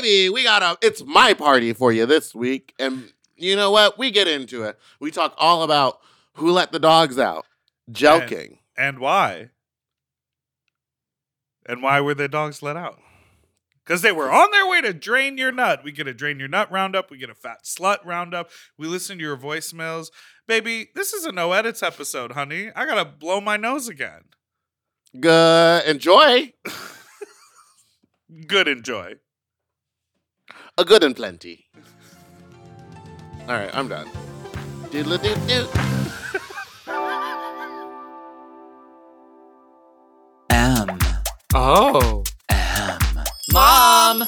baby, we got a. It's my party for you this week, and you know what? We get into it. We talk all about who let the dogs out, joking. And why? And why were the dogs let out? Because they were on their way to drain your nut. We get a drain your nut roundup. We get a fat slut roundup. We listen to your voicemails. Baby, this is a no edits episode, honey. I gotta blow my nose again. Good. Enjoy. Good enjoy. A good and plenty. All right, I'm done. Doodle doo doo. M. Oh. M. Mom!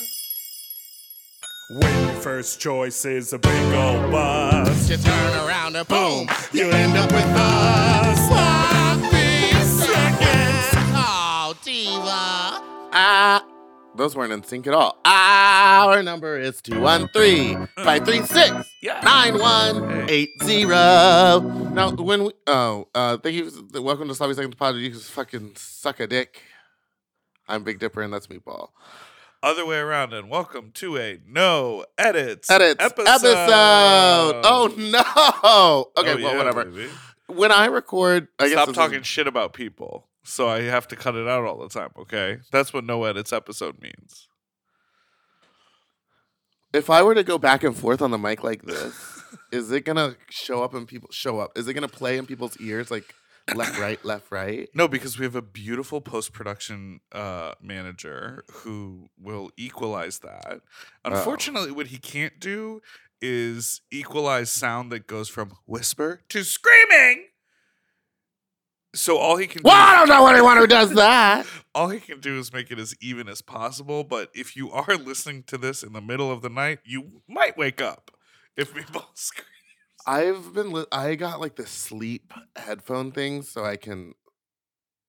When your first choice is a big old bus, You turn around and boom, you end up with us. Sloppy seconds. Oh, diva. Ah. Those weren't in sync at all. Our number is 213 536 9180. Now, when we. Oh, uh, thank you. Welcome to Sloppy Seconds Pod. You can fucking suck a dick. I'm Big Dipper, and that's Meatball. Other way around, and welcome to a no edits Edits episode. episode. Oh, no. Okay, Oh, well, yeah, whatever. baby. When I record, I guess Stop this is- talking shit about people. So I have to cut it out all the time, okay? That's what no edits episode means. If I were to go back and forth on the mic like this, is it gonna show up in people? Show up? Is it gonna play in people's ears like left, right, left, right? No, because we have a beautiful post production uh, manager who will equalize that. Unfortunately, what he can't do is equalize sound that goes from whisper to screaming. So all he can Well, I do, don't know anyone who does that. all he can do is make it as even as possible. But if you are listening to this in the middle of the night, you might wake up if we both scream. I've been. Li- I got like the sleep headphone thing, so I can.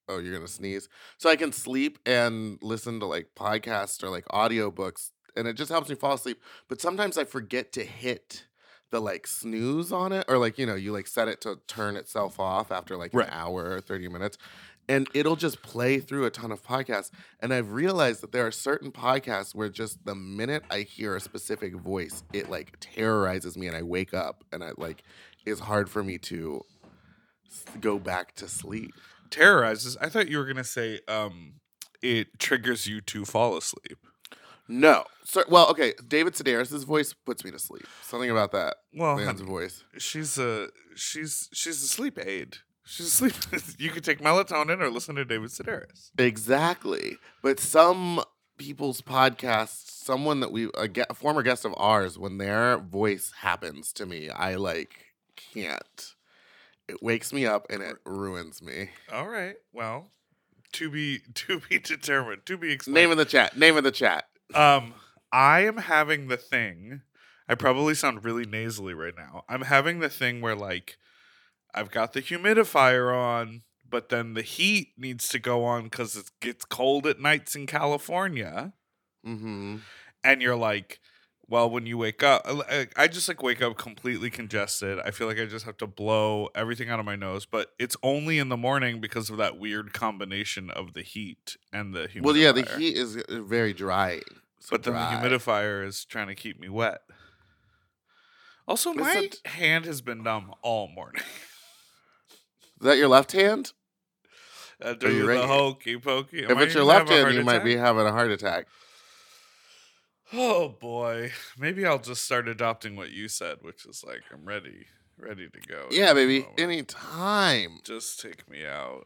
Oh, you're gonna sneeze. So I can sleep and listen to like podcasts or like audiobooks, and it just helps me fall asleep. But sometimes I forget to hit the like snooze on it, or like you know, you like set it to turn itself off after like Right. an hour or thirty minutes, and it'll just play through a ton of podcasts. And I've realized that there are certain podcasts where just the minute I hear a specific voice, it like terrorizes me, and I wake up, and I like it's hard for me to go back to sleep. Terrorizes. I thought you were gonna say um, it triggers you to fall asleep. No, so, well, okay. David Sedaris' voice puts me to sleep. Something about that Well, man's honey, voice. she's a she's she's a sleep aid. She's a sleep. you could take melatonin or listen to David Sedaris. Exactly. But some people's podcasts, someone that we a, ge- a former guest of ours, when their voice happens to me, I like can't. It wakes me up and it ruins me. All right. Well, to be to be determined. To be explained. Name in the chat. Name in the chat. Um, I am having the thing. I probably sound really nasally right now. I'm having the thing where like I've got the humidifier on, but then the heat needs to go on because it gets cold at nights in California. Mm-hmm. and you're like well when you wake up I- just like wake up completely congested i feel like i just have to blow everything out of my nose but it's only in the morning because of that weird combination of the heat and the humidifier Well, yeah, the heat is uh, very dry. So but then dry. the humidifier is trying to keep me wet also my it- hand has been numb all morning Is that your left hand? uh, you doing the right- hokey pokey if it's your left hand, you might be having a heart attack. Oh boy, maybe I'll just start adopting what you said, which is like I'm ready, ready to go. Yeah, baby. moment. Anytime. just take me out.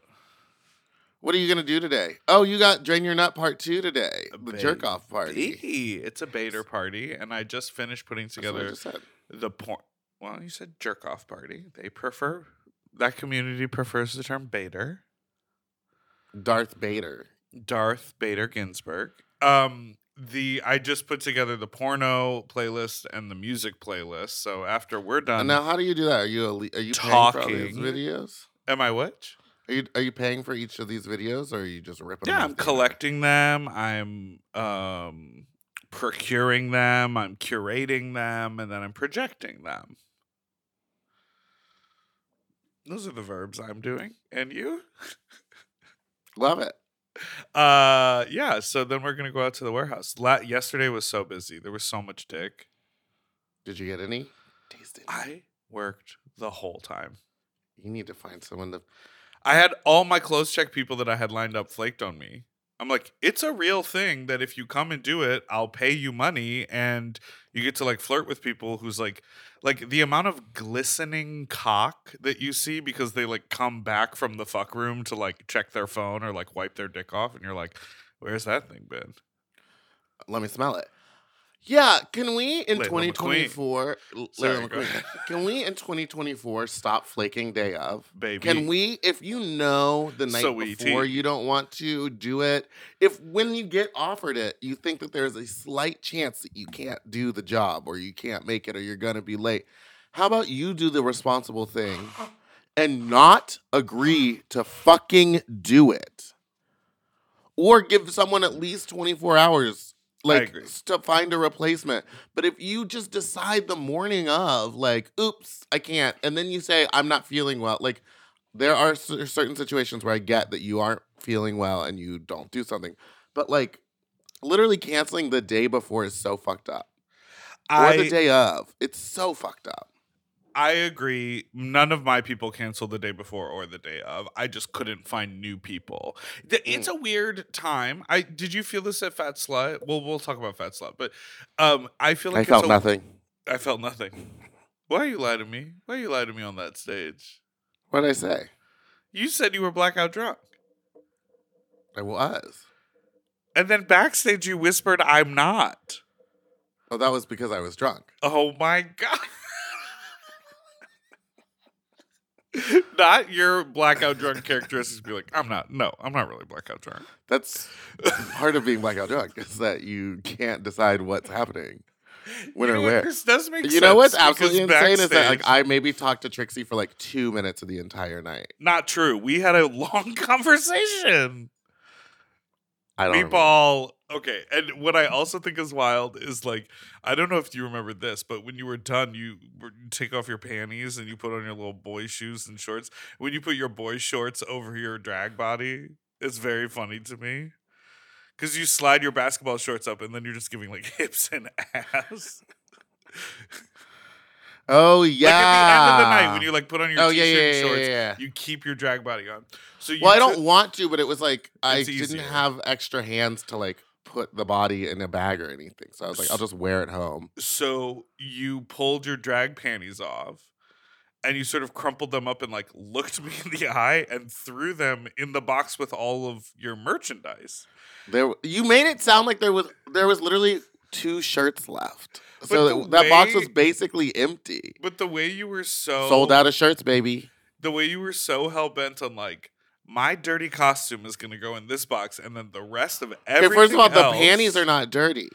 What are you gonna do today? Oh, you got drain your nut part two today. The Ba- jerk off party. It's a Bader party, and I just finished putting That's what I together the porn. Well, you said jerk off party. They prefer that community prefers the term Bader. Darth Bader. Darth Bader Ginsburg. Um, the I just put together the porno playlist and the music playlist. So after we're done, And now, how do you do that? Are you a, are you paying for all these Talking. videos? am I which? Are you are you paying for each of these videos, or are you just ripping? Them? Yeah, them I'm off the collecting them. I'm um procuring them. I'm curating them, and then I'm projecting them. Those are the verbs I'm doing. And you? Love it. uh, yeah. So then we're gonna go out to the warehouse. La- yesterday was so busy. There was so much dick. Did you get any? Taste it. I worked the whole time. You need to find someone to. I had all my clothes check people that I had lined up flaked on me. I'm like, it's a real thing that if you come and do it, I'll pay you money and you get to like flirt with people who's like like the amount of glistening cock that you see because they like come back from the fuck room to like check their phone or like wipe their dick off and you're like, where's that thing been? Let me smell it. Yeah, can we in 2024? L- Sorry, Layla go McQueen. Can we in 2024 stop flaking day of? Baby. Can we, if you know the night So before you don't want to do it, if when you get offered it, you think that there's a slight chance that you can't do the job or you can't make it or you're gonna be late, how about you do the responsible thing and not agree to fucking do it? Or give someone at least 24 hours like to find a replacement. But if you just decide the morning of, like, oops, I can't, and then you say, I'm not feeling well, like, there are cer- certain situations where I get that you aren't feeling well and you don't do something. But, like, literally canceling the day before is so fucked up. Or the day of. It's so fucked up. I agree. None of my people canceled the day before or the day of. I just couldn't find new people. It's a weird time. I did you feel this at Fat Slut? Well, we'll talk about Fat Slut, but um, I feel like I felt a- nothing. I felt nothing. Why you lie to me? Why you lie to me on that stage? What did I say? You said you were blackout drunk, I was. and then backstage you whispered, "I'm not." Oh, that was because I was drunk. Oh my god. not your blackout drunk characteristics be like, I'm not. No, I'm not really blackout drunk. That's part of being blackout drunk is that you can't decide what's happening when you or know where. This does make sense. You know what's absolutely insane is that like I maybe talked to Trixie for like two minutes of the entire night. not true. We had a long conversation. I don't. Meatball. Okay, and what I also think is wild is like I don't know if you remember this, but when you were done, you take off your panties and you put on your little boy shoes and shorts. When you put your boy shorts over your drag body, it's very funny to me. Cause you slide your basketball shorts up and then you're just giving like hips and ass. Oh yeah. Like at the end of the night when you like put on your oh t-shirt yeah, yeah, and yeah, shorts, yeah, you keep your drag body on. So you Well, I don't want to, but it was like I didn't easier. have extra hands to like put the body in a bag or anything. So I was like, I'll just wear it home. so you pulled your drag panties off and you sort of crumpled them up and like looked me in the eye and threw them in the box with all of your merchandise. There, you made it sound like there was there was literally two shirts left. So the that, that box was basically empty. But the way you were so Sold out of shirts, baby. the way you were so hell bent on like my dirty costume is gonna go in this box and then the rest of Okay, everything. first of all, the panties are not dirty.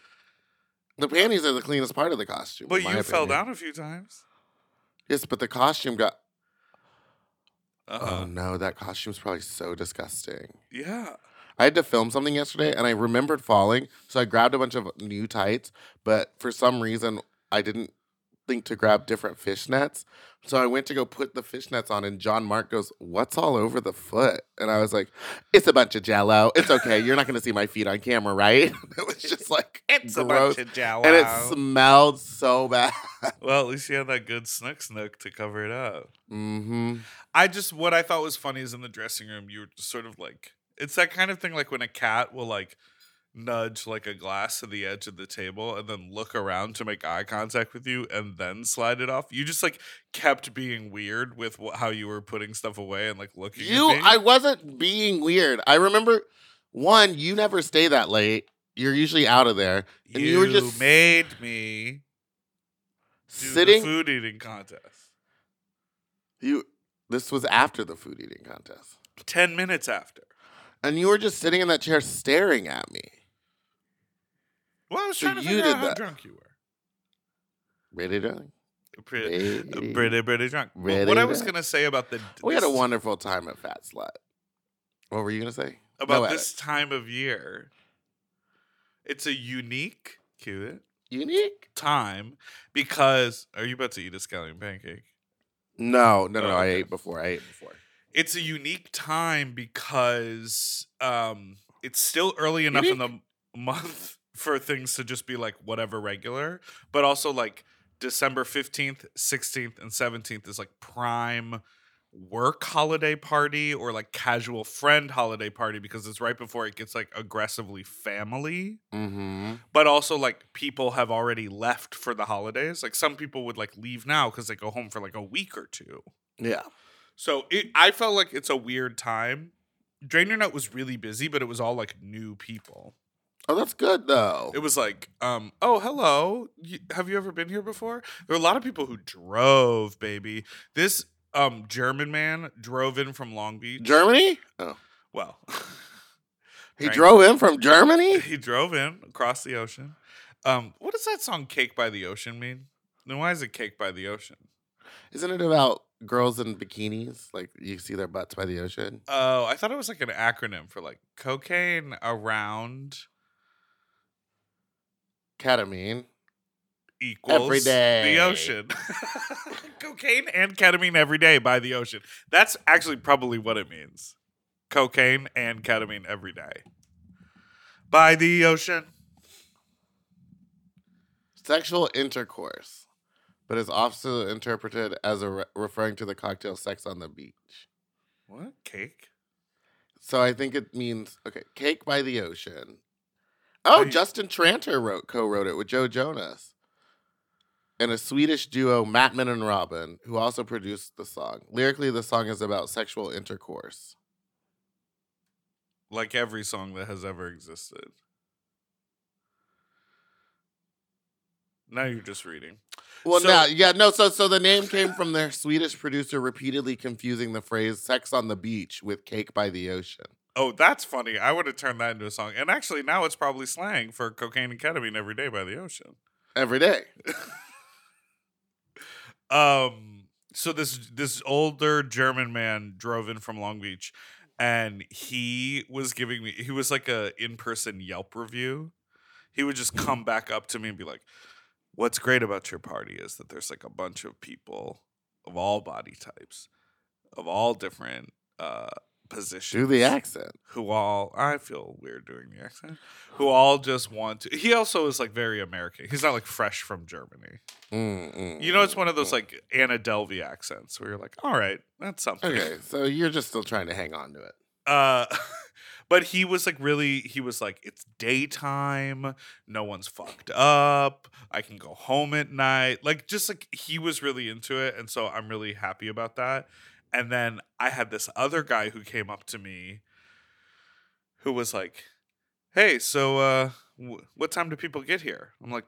The panties are the cleanest part of the costume. But you fell opinion. down a few times. Yes, but the costume got. Uh-uh. Oh no, that costume's probably so disgusting. Yeah. I had to film something yesterday and I remembered falling. So I grabbed a bunch of new tights, but for some reason I didn't think to grab different fishnets. So I went to go put the fishnets on and John Mark goes, What's all over the foot? And I was like, It's a bunch of jello. It's okay. You're not gonna see my feet on camera, right? it was just like It's a gross. bunch of jello. and it smelled so bad. well, at least you had that good snook snook to cover it up. mm-hmm. I just what I thought was funny is in the dressing room you were just sort of like it's that kind of thing like when a cat will like nudge like a glass to the edge of the table and then look around to make eye contact with you and then slide it off. You just like kept being weird with wh- how you were putting stuff away and like looking. You, at me. I wasn't being weird. I remember one, you never stay that late. You're usually out of there. and you were just- made me Sitting the food eating contest. You this was after the food eating contest. Ten minutes after. And you were just sitting in that chair staring at me. Well, I was So trying to you figure did out how that. drunk you were. Really darling? Pretty, pretty, pretty drunk. Really what I was gonna say about the We had a wonderful time at Fat Slut. What were you gonna say? about No this time of year. It's a unique, cute Unique? time because are you about to eat a scallion pancake? No, no, no, Oh, no. I ate before. I ate before. It's a unique time because um it's still early enough in the month for things to just be like whatever regular, but also like December 15th, 16th, and 17th is like prime work holiday party or like casual friend holiday party because it's right before it gets like aggressively family Mm-hmm. but also like people have already left for the holidays like some people would like leave now because they go home for like a week or two Yeah. so it, I felt like it's a weird time. Drain Your Nut was really busy, but it was all like new people. Oh, that's good though. It was like, um, oh, hello. Y- have you ever been here before? There were a lot of people who drove, baby. This um German man drove in from Long Beach. Germany? Oh. well, He Right. drove in from Germany? he drove in across the ocean. Um, what does that song "Cake by the Ocean" mean? Then why is it "Cake by the Ocean"? Isn't it about girls in bikinis? Like you see their butts by the ocean? Oh, I thought it was like an acronym for like cocaine around Ketamine. equals day. the ocean. Cocaine and ketamine every day by the ocean. That's actually probably what it means. Cocaine and ketamine every day. By the ocean. Sexual intercourse, but is also interpreted as a re- referring to the cocktail sex on the beach. What? Cake? So I think it means okay, cake by the ocean. Oh, Wait. Justin Tranter wrote co-wrote it with Joe Jonas. And a Swedish duo, Mattman and Robin, who also produced the song. Lyrically, the song is about sexual intercourse. Like every song that has ever existed. Now you're just reading. Well, So- now, yeah, no. So, so the name came from their Swedish producer repeatedly confusing the phrase "sex on the beach" with "cake by the ocean." Oh, that's funny. I would have turned that into a song. And actually, now it's probably slang for cocaine and ketamine every day by the ocean. Every day. um so this this older german man drove in from long beach and he was giving me he was like a in-person yelp review he would just come back up to me and be like what's great about your party is that there's like a bunch of people of all body types of all different uh Do the accent. who all I feel weird doing the accent. Who all just want to. He also is like very American. He's not like fresh from Germany. Mm, mm, You know, it's one of those like Anna Delvey accents where you're like, all right, that's something. Okay, so you're just still trying to hang on to it. Uh, but he was like really. He was like, it's daytime. No one's fucked up. I can go home at night. Like just like he was really into it, and so I'm really happy about that. And then I had this other guy who came up to me, who was like, "Hey, so uh, w- what time do people get here?" I'm like,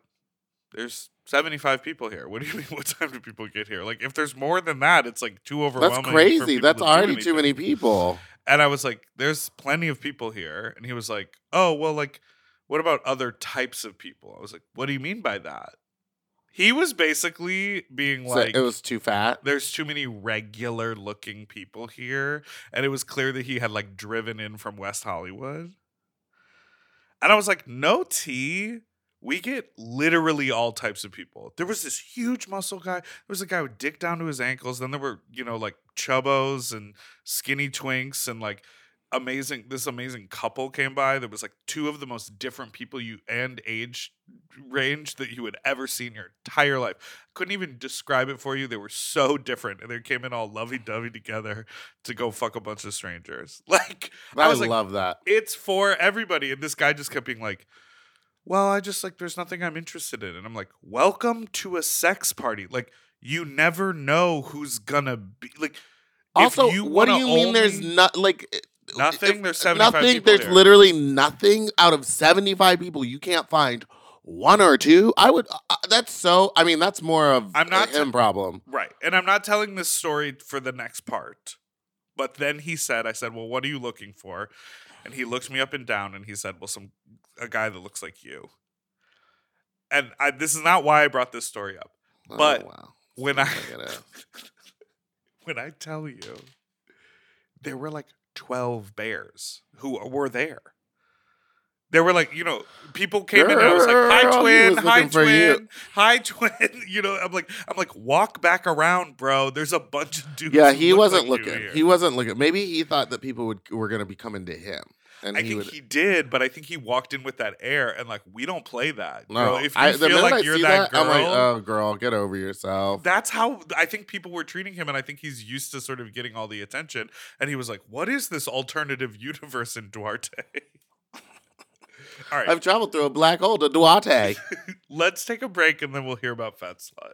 "There's 75 people here. What do you mean? What time do people get here? Like, if there's more than that, it's like too overwhelming. That's crazy. That's to already too many people. And I was like, "There's plenty of people here." And he was like, "Oh, well, like, what about other types of people?" I was like, "What do you mean by that?" He was basically being So like, it was too fat. there's too many regular looking people here. And it was clear that he had like driven in from west hollywood. And i was like no t we get literally all types of people. There was this huge muscle guy. There was a guy with dick down to his ankles. Then there were you know like chubbos and skinny twinks and like amazing this amazing couple came by there was like two of the most different people you and age range that you would ever see in your entire life. Couldn't even describe it for you. They were so different and they came in all lovey-dovey together to go fuck a bunch of strangers. Like I, I like, love that. it's for everybody. And this guy just kept being like well i just like there's nothing i'm interested in. And i'm like welcome to a sex party. Like you never know who's gonna be like Also, you what do you mean? There's not like eh, Nothing? if- There's 75 nothing. people There's here. literally nothing out of 75 people. You can't find one or two. I would. Uh, that's so. I mean, that's more of I'm not a him problem. Right. And I'm not telling this story for the next part. But then he said, I said, Well, what are you looking for? And he looked me up and down and he said, Well, some a guy that looks like you. And I, this is not why I brought this story up. But oh, wow. When I like it is. when I tell you there were like 12 bears who were there. There were like, you know, people came in and I was like, hi twin, hi looking for you. twin, hi twin. You know, I'm like, I'm like, walk back around, bro. There's a bunch of dudes. Yeah, he wasn't like looking. He wasn't looking. Maybe he thought that people would were going to be coming to him. And I he think would. he did, but I think he walked in with that air, and like we don't play that. no, Girl, if you I, feel like I you're see that, girl, I'm like, oh, girl, get over yourself. that's how I think people were treating him, and I think he's used to sort of getting all the attention. And he was like, "What is this alternative universe in Duarte?" all right, I've traveled through a black hole to Duarte. let's take a break, and then we'll hear about Fat Slut.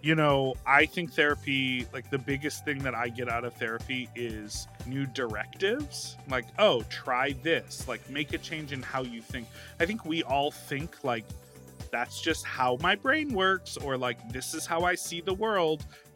You know, I think therapy, like the biggest thing that I get out of therapy is new directives. Like, oh, try this. Like, make a change in how you think. I think we all think, like, that's just how my brain works, or like, this is how I see the world.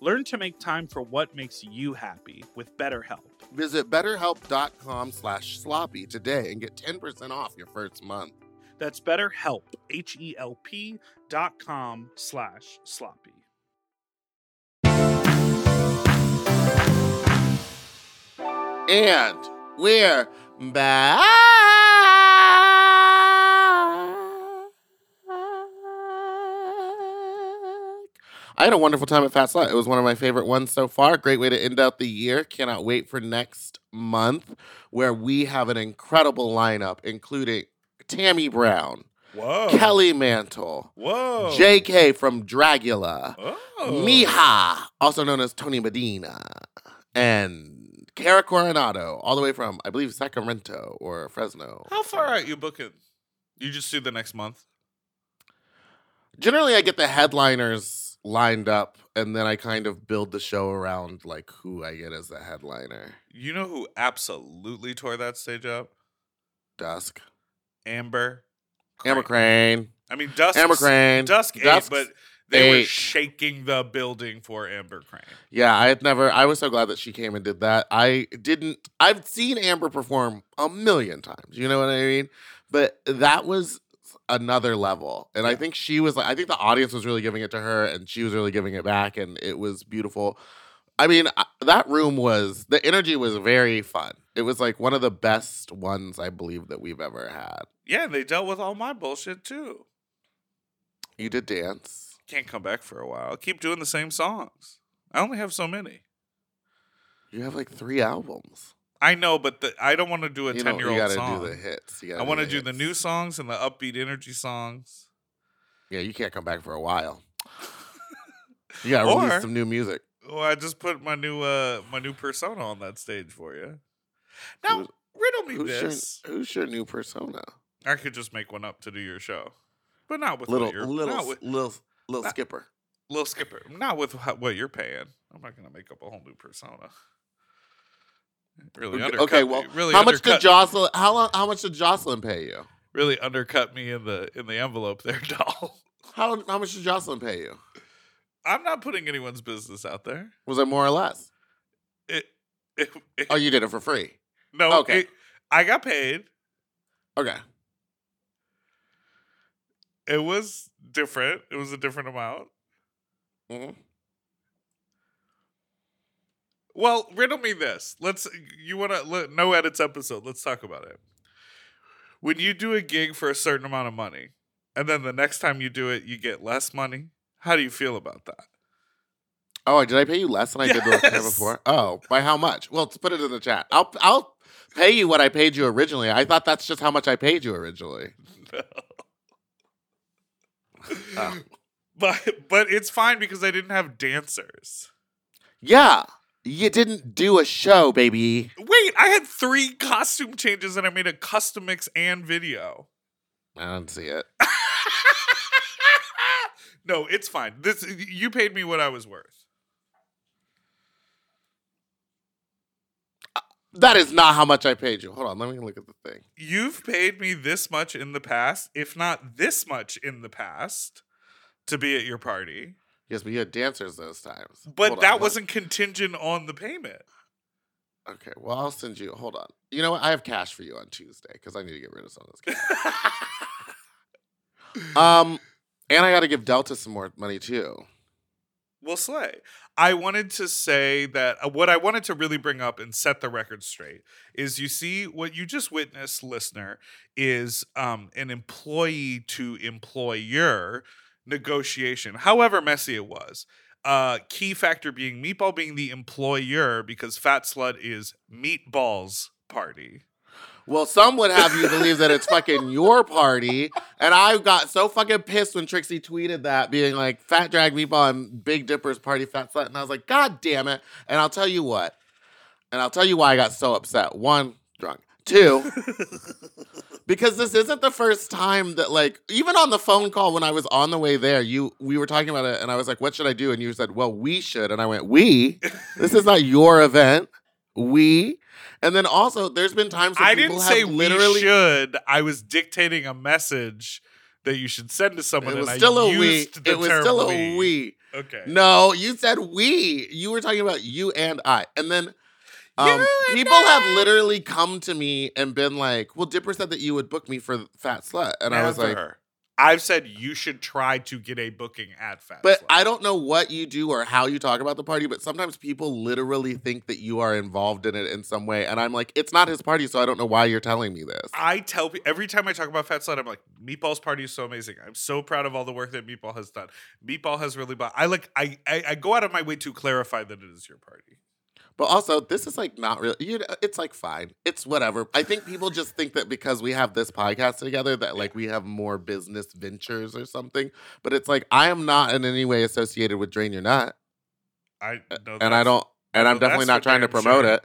Learn to make time for what makes you happy with BetterHelp. Visit betterhelp.com slash sloppy today and get 10% off your first month. That's BetterHelp, H-E-L-P dot com slash sloppy. And we're back. I had a wonderful time at Fat Slut. It was one of my favorite ones so far. Great way to end out the year. Cannot wait for next month, where we have an incredible lineup, including Tammy Brown, Whoa, Kelly Mantle, Whoa, JK from Dragula, Oh. Miha, also known as Tony Medina, and Cara Coronado, all the way from, I believe, Sacramento or Fresno. How far out are you booking? You just do the next month. Generally, I get the headliners lined up, and then I kind of build the show around like who I get as the headliner. You know who absolutely tore that stage up? Dusk, Amber. Amber Crane, I mean, Dusk. Amber Crane, Dusk ate, but they were shaking the building for Amber Crane. Yeah, I had never. I was so glad that she came and did that. I didn't. I've seen Amber perform a million times. You know what I mean? But that was another level, and I think she was like. I think the audience was really giving it to her, and she was really giving it back, and it was beautiful. I mean, that room was the energy was very fun. It was like one of the best ones I believe that we've ever had. Yeah, they dealt with all my bullshit too. You did dance. Can't come back for a while. Keep doing the same songs. I only have so many. You have like three albums. I know, but the, I don't want to do a ten year old song. do the hits. I want to do the new songs and the upbeat energy songs. Yeah, you can't come back for a while. You gotta Or- release some new music. Well, I just put my new uh my new persona on that stage for you. Now, riddle me Who's this. your, who's your new persona? I could just make one up to do your show, but not with Little little not with, little little not- skipper. little skipper, not with what you're paying. I'm not gonna make up a whole new persona. Really Okay, undercut. okay, me- well, really how much did Jocelyn? How long? How much did Jocelyn pay you? really undercut me in the in the envelope there, doll. How how much did Jocelyn pay you? I'm not putting anyone's business out there. Was it more or less? It, it, it- Oh, you did it for free. no, okay. it- I got paid. Okay. It was different. It was a different amount. Mhm. Well, riddle me this. Let's. You want to no edits episode? Let's talk about it. when you do a gig for a certain amount of money, and then the next time you do it, you get less money. How do you feel about that? Oh, did I pay you less than I did the time before? Oh, by how much? Well, let's put it in the chat. I'll I'll pay you what I paid you originally. I thought that's just how much I paid you originally. Oh. But but it's fine because I didn't have dancers. Yeah, you didn't do a show, baby. Wait, I had three costume changes and I made a custom mix and video. I don't see it. no, it's fine. This you paid me what I was worth. Uh, that is not how much I paid you. Hold on, let me look at the thing. You've paid me this much in the past, if not this much in the past, to be at your party. Yes, but you had dancers those times. But Hold that hold- wasn't contingent on the payment. Okay, well, I'll send you. Hold on. You know what? I have cash for you on Tuesday because I need to get rid of some of this cash. um, and I got to give Delta some more money too. Well, Slay. I wanted to say that uh, what I wanted to really bring up and set the record straight is you see what you just witnessed, listener, is um, an employee to employer negotiation, however messy it was. Uh, key factor being Meatball being the employer because Fat Slut is Meatball's party. Well, some would have you believe that it's fucking your party, and I got so fucking pissed when Trixie tweeted that, being like "Fat Drag Meatball and Big Dipper's party, Fat Slut," and I was like, "God damn it!" And I'll tell you what, and I'll tell you why I got so upset. One, drunk. Two, because this isn't the first time that like even on the phone call when I was on the way there, you we were talking about it and I was like, "What should I do?" And you said, "Well, we should." And I went, "We? This is not your event. We." And then also, there's been times I people didn't have say literally we should. I was dictating a message that you should send to someone. It was and still I a we. It was still we. a we. Okay. No, you said we. You were talking about you and I. And then um, You and people have literally come to me and been like, "Well, Dipper said that you would book me for Fat Slut," and I was like, I've said you should try to get a booking at Fat "But Slut. I don't know what you do or how you talk about the party, but sometimes people literally think that you are involved in it in some way, and I'm like, it's not his party, so I don't know why you're telling me this." I tell every time I talk about Fat Slut, I'm like, Meatball's party is so amazing. I'm so proud of all the work that Meatball has done. Meatball has really bought. I like. I, I I go out of my way to clarify that it is your party. But also, this is like not real. You know, it's like fine. It's whatever. I think people just think that because we have this podcast together, that like we have more business ventures or something. But it's like I am not in any way associated with Drain Your Nut, I know and I don't. And I'm definitely not trying to promote sure. it.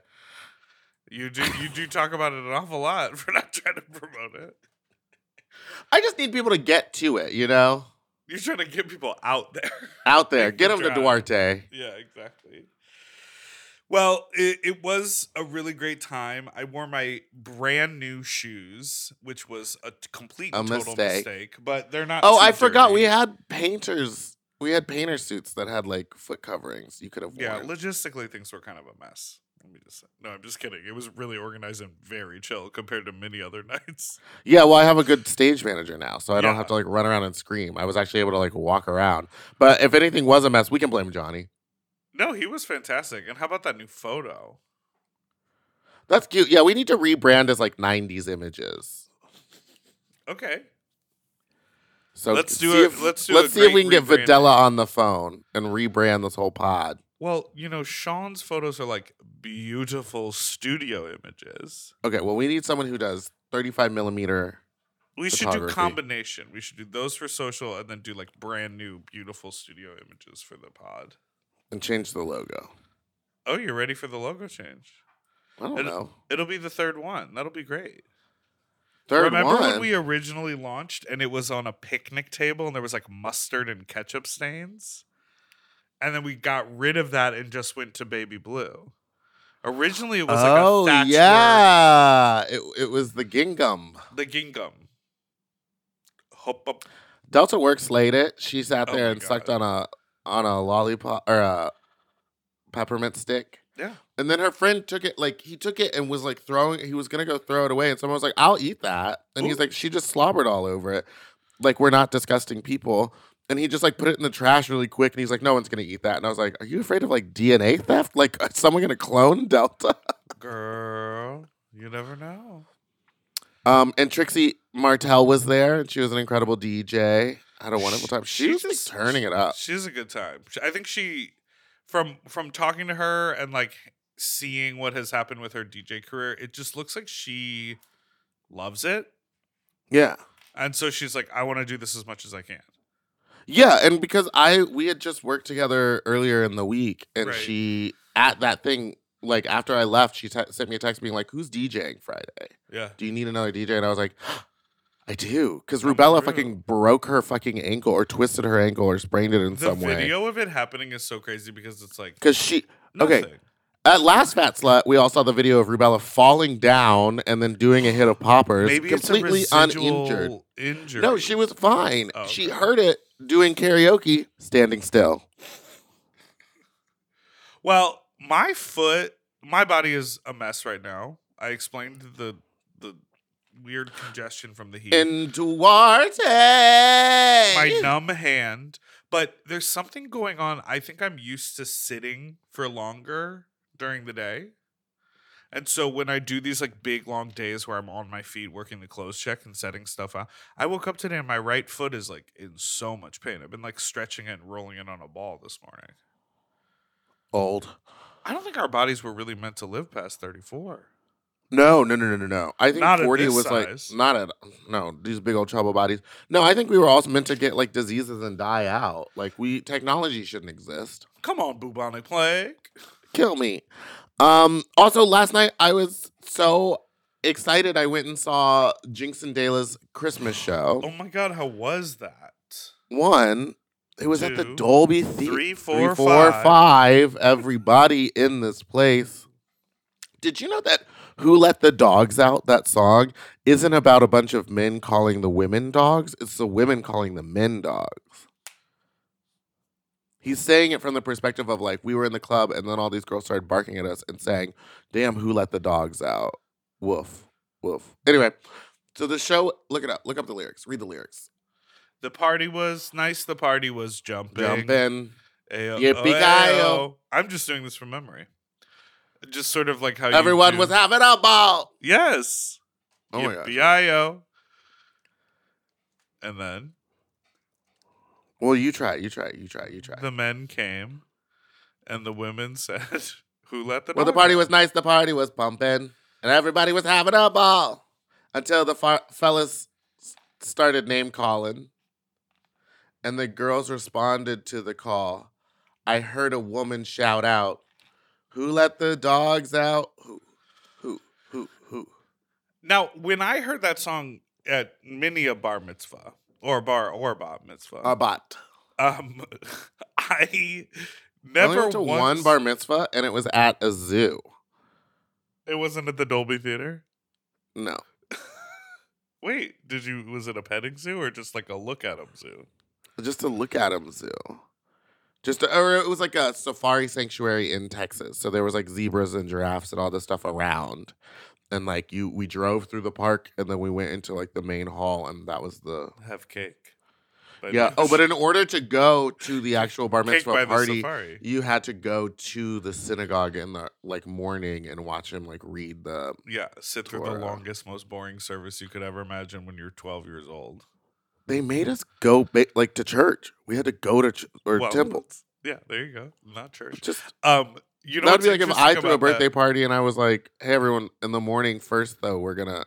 You do you do talk about it an awful lot for not trying to promote it. I just need people to get to it. You know, You're trying to get people out there. out there, get the them to. Duarte. Yeah, exactly. Well, it, it was a really great time. I wore my brand new shoes, which was a complete A total mistake. mistake. But they're not. Oh, I forgot. We had painters. We had painter suits that had like foot coverings. You could have Yeah, worn. logistically, things were kind of a mess. Let me just say. No, I'm just kidding. It was really organized and very chill compared to many other nights. Yeah, well, I have a good stage manager now, so I don't have to like run around and scream. I was actually able to like walk around. But if anything was a mess, we can blame Johnny. No, he was fantastic. And how about that new photo? That's cute. Yeah, we need to rebrand as like '90s images. Okay. So Let's do if- let's do let's see if we can get rebranding. Videla on the phone and rebrand this whole pod. Well, you know, Sean's photos are like beautiful studio images. Okay, well, we need someone who does 35 millimeter. We should do combination. We should do those for social and then do like brand new beautiful studio images for the pod. And change the logo. Oh, you're ready for the logo change? I don't And- know. It'll be the third one. That'll be great. Third Remember one. when we originally launched and it was on a picnic table and there was like mustard and ketchup stains? And then we got rid of that and just went to baby blue. Originally it was like oh a thatchwork, yeah, it it was the gingham. the gingham. Hop up. Delta Works slayed it. She sat Oh there my and sucked on a on a lollipop or a peppermint stick. Yeah. And then her friend took it, like he took it and was like throwing. He was gonna go throw it away, and someone was like, "I'll eat that," and he's like, "She just slobbered all over it." Like we're not disgusting people. And he just like put it in the trash really quick, and he's like, "No one's gonna eat that." And I was like, "Are you afraid of like DNA theft? Like is someone gonna clone Delta?" Girl, you never know. Um, and Trixie Mattel was there, and she was an incredible DJ. Had a wonderful time. She was just turning it up. She's a good time. I think she, from from talking to her and like seeing what has happened with her DJ career, it just looks like she loves it, Yeah. and so she's like, I want to do this as much as I can. Yeah, and because I we had just worked together earlier in the week, and Right. she at that thing like after I left, she te- sent me a text being like, "Who's DJing Friday? Yeah. Do you need another DJ?" And I was like, "I do," because Rubella fucking broke her fucking ankle or twisted her ankle or sprained it in The some way. The video of it happening is so crazy because it's like Because she okay. at last Fat Slut, we all saw the video of Rubella falling down and then doing a hit of poppers, Maybe completely it's a residual uninjured. Injury. No, she was fine. Oh, She okay. heard it doing karaoke, standing still. Well, my foot, my body is a mess right now. I explained the weird congestion from the heat. In Duarte. my numb hand, but there's something going on. I think I'm used to sitting for longer during the day. And so when I do these like big long days where I'm on my feet working the clothes check and setting stuff out, I woke up today and my right foot is like in so much pain. I've been like stretching it and rolling it on a ball this morning. Old. I don't think our bodies were really meant to live past 34. No, no, no, no, no, no. I think Not at 40 this was size. like, not at, no, these big old trouble bodies. No, I think we were also meant to get like diseases and die out. Like, we, technology shouldn't exist. Come on, bubonic plague. kill me. Um, also, last night I was so excited. I went and saw Jinkx and DeLa's Christmas show. Oh my god, how was that? One, it was at the Dolby Theater. three, four, four, five. five. Everybody in this place. Did you know that "Who Let the Dogs Out"? That song isn't about a bunch of men calling the women dogs. It's the women calling the men dogs. He's saying it from the perspective of like we were in the club and then all these girls started barking at us and saying, "Damn, who let the dogs out?" Woof, woof. Anyway, so the show. Look it up. Look up the lyrics. Read the lyrics. The party was nice. The party was jumping. Jump in. Ayo, Yippee-ki-yo. I'm just doing this from memory. Just sort of like how Everyone do- was having a ball. yes. Oh my gosh. Yippee-yi-yo. And then Well, you try. You try. You try. You try. the men came, and the women said, "Who let the Well, the party out?" was nice. The party was pumping, and everybody was having a ball until the fa- fellas started name calling, and the girls responded to the call. I heard a woman shout out, "Who let the dogs out? Who, who, who, who?" Now, when I heard that song at many a bar mitzvah or bar or bat mitzvah, A bot. um, I I never only went to once, one bar mitzvah, and it was at a zoo. It wasn't at the Dolby Theater. No, Wait, did you? Was it a petting zoo or just like a look at 'em zoo? just to look at them zoo. Just uh, or it was like a safari sanctuary in Texas. So there was like zebras and giraffes and all this stuff around. And like you we drove through the park and then we went into like the main hall and that was the Have cake. Yeah. Oh, but in order to go to the actual bar mitzvah party, you had to go to the synagogue in the like morning and watch him like read the Yeah, sit through the longest, most boring service you could ever imagine when you're 12 years old. They made us go ba- like to church. We had to go to ch- or Well, temple. that's- Yeah, there you go. Not church. Just Um, you know That'd be like if I threw a about that? birthday party and I was like, "Hey, everyone! In the morning, first though, we're gonna."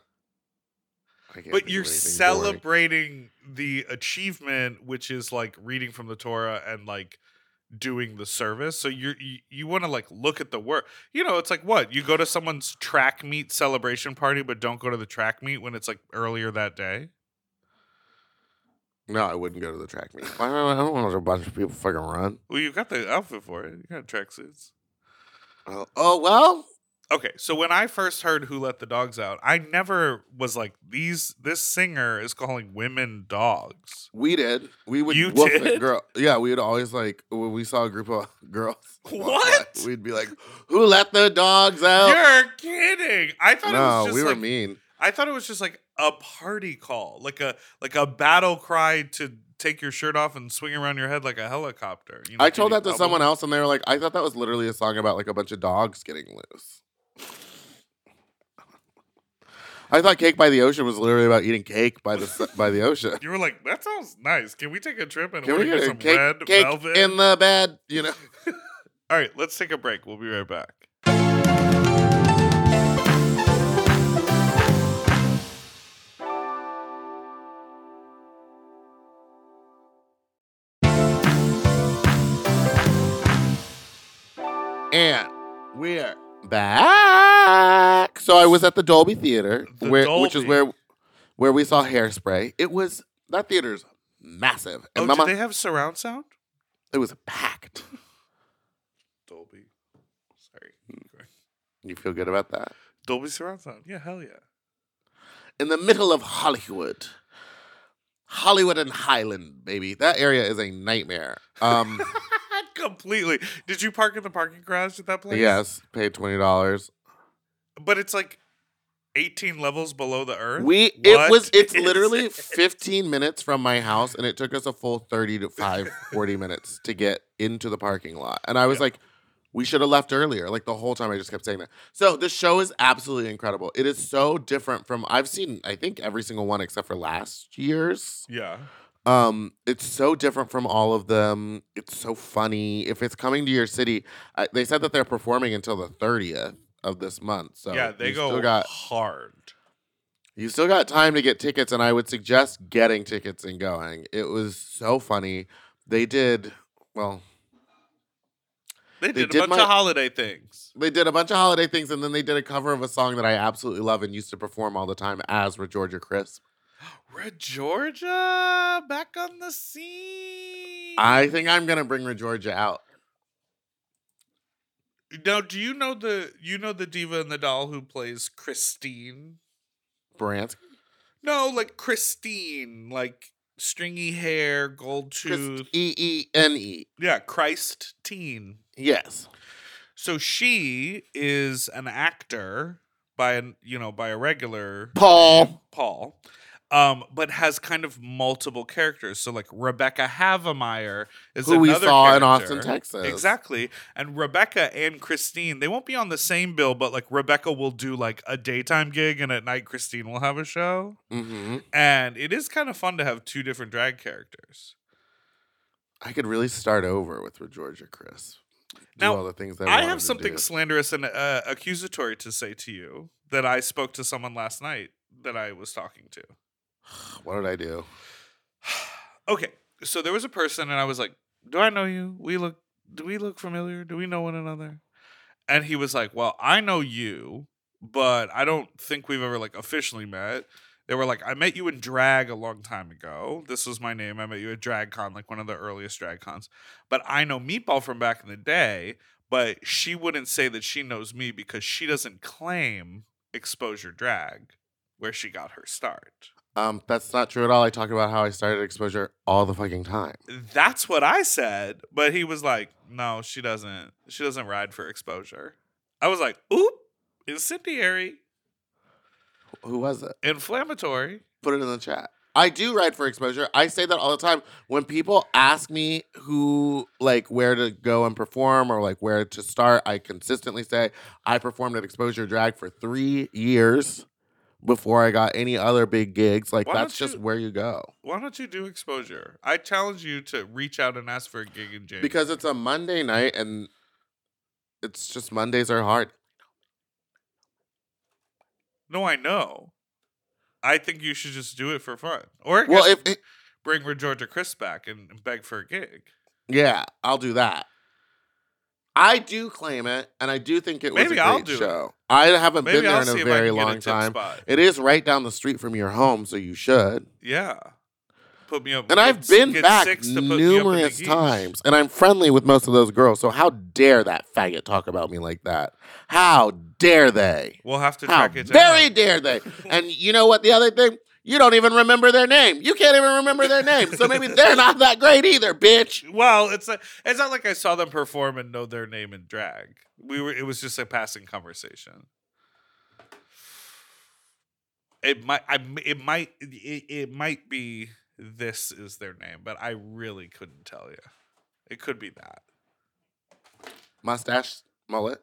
I can't think But you're anything boring. celebrating the achievement, which is like reading from the Torah and like doing the service. So you're, you you want to like look at the work. You know, it's like what you go to someone's track meet celebration party, but don't go to the track meet when it's like earlier that day. No, I wouldn't go to the track meet. I don't, I don't want a bunch of people fucking run. Well, you've got the outfit for it. You got tracksuits. Oh, oh well, Okay, so when I first heard "Who Let the Dogs Out," I never was like, "These this singer is calling women dogs." we did. We would You woof did? girl. Yeah, we would always like when we saw a group of girls. What? We'd be like, "Who let the dogs out?" You're kidding! I thought it was no, just we were like, mean. I thought it was just like a party call, like a like a battle cry to take your shirt off and swing around your head like a helicopter. You know, I told that to someone else, and they were like, "I thought that was literally a song about like a bunch of dogs getting loose." I thought Cake by the Ocean was literally about eating cake by the by the ocean. You were like, that sounds nice. Can we take a trip and Can we get some cake, red cake velvet? in the bed? You know. All right, let's take a break. We'll be right back. And we're back. So I was at the Dolby Theater, The where, which is where where we saw Hairspray. It was that theater's massive, and oh, Mama, did they have surround sound? it was packed. Dolby. Sorry. You feel good about that? Dolby surround sound. Yeah, hell yeah. In the middle of Hollywood, Hollywood and Highland, baby. That area is a nightmare. Um, Completely. Did you park in the parking garage at that place? yes, paid twenty dollars. But it's like 18 levels below the earth. We it What was it's literally it? 15 minutes from my house and it took us a full 30 to 5 40 minutes to get into the parking lot. And I was Yeah. like we should have left earlier. Like the whole time I just kept saying that. So the show is absolutely incredible. It is so different from I've seen I think every single one except for last year's. Yeah. Um it's so different from all of them. It's so funny. If it's coming to your city, I, they said that they're performing until the 30th of this month. So yeah, they go still got hard. you still got time to get tickets, and I would suggest getting tickets and going. It was so funny. They did well. They They did, did a bunch my- of holiday things. They did a bunch of holiday things, and then they did a cover of a song that I absolutely love and used to perform all the time as were Georgia Crisp. Georgia back on the scene. I think I'm gonna bring Georgia out. now, do you know the you know the diva and the doll who plays Christine? Baranski, No, like Christine, like stringy hair, gold tooth. E E N E. Yeah, Christ teen. Yes. So she is an actor by an you know by a regular Paul. Paul, um, but has kind of multiple characters. So like Rebecca Havemeyer is Who we saw in. Austin, Texas. Exactly, and Rebecca and Christine they won't be on the same bill, but like Rebecca will do like a daytime gig, and at night Christine will have a show, hmm and it is kind of fun to have two different drag characters. I could really start over with Georgia Chris. Do Now, all the things that I wanted have something do. slanderous and uh, accusatory to say to you that I spoke to someone last night that I was talking to. What did I do? okay, so there was a person, and I was like, "Do I know you? We look. Do we look familiar? Do we know one another?" And he was like, "Well, I know you, but I don't think we've ever like officially met." They were like, "I met you in drag a long time ago. This was my name. I met you at DragCon, like one of the earliest drag cons. But I know Meatball from back in the day." But she wouldn't say that she knows me because she doesn't claim exposure drag where she got her start. Um, that's not true at all. I talk about how I started exposure all the fucking time. That's what I said, but he was like, "No, she doesn't. She doesn't ride for exposure." I was like, "Oop, incendiary, Who was it? inflammatory." Put it in the chat. I do ride for exposure. I say that all the time. When people ask me who, like, where to go and perform or like where to start, I consistently say I performed at Exposure Drag for three years before I got any other big gigs. Like, Why that's just you- where you go. Why don't you do exposure? I challenge you to reach out and ask for a gig in January. Because it's a Monday night and it's just Mondays are hard. no, I know. I think you should just do it for fun, or Well, if it, bring Georgia Chris back and and beg for a gig. Yeah, I'll do that. I do claim it, and I do think it was Maybe a I'll great do it. show. I haven't Maybe been there I'll in see a if I very can get a long tip time. spot. It is right down the street from your home, so you should. Yeah, put me up. And I've been get back six to put me up in the numerous times, and I'm friendly with most of those girls. So how dare that faggot talk about me like that? How dare they? We'll have to How track it down. very dare they? And you know what? The other thing, you don't even remember their name. You can't even remember their name. So maybe they're not that great either, bitch. Well, it's a, it's not like I saw them perform and know their name in drag. We were it was just a passing conversation. It might I it might it, it might be this is their name, but I really couldn't tell you. It could be that. Mustache, mullet.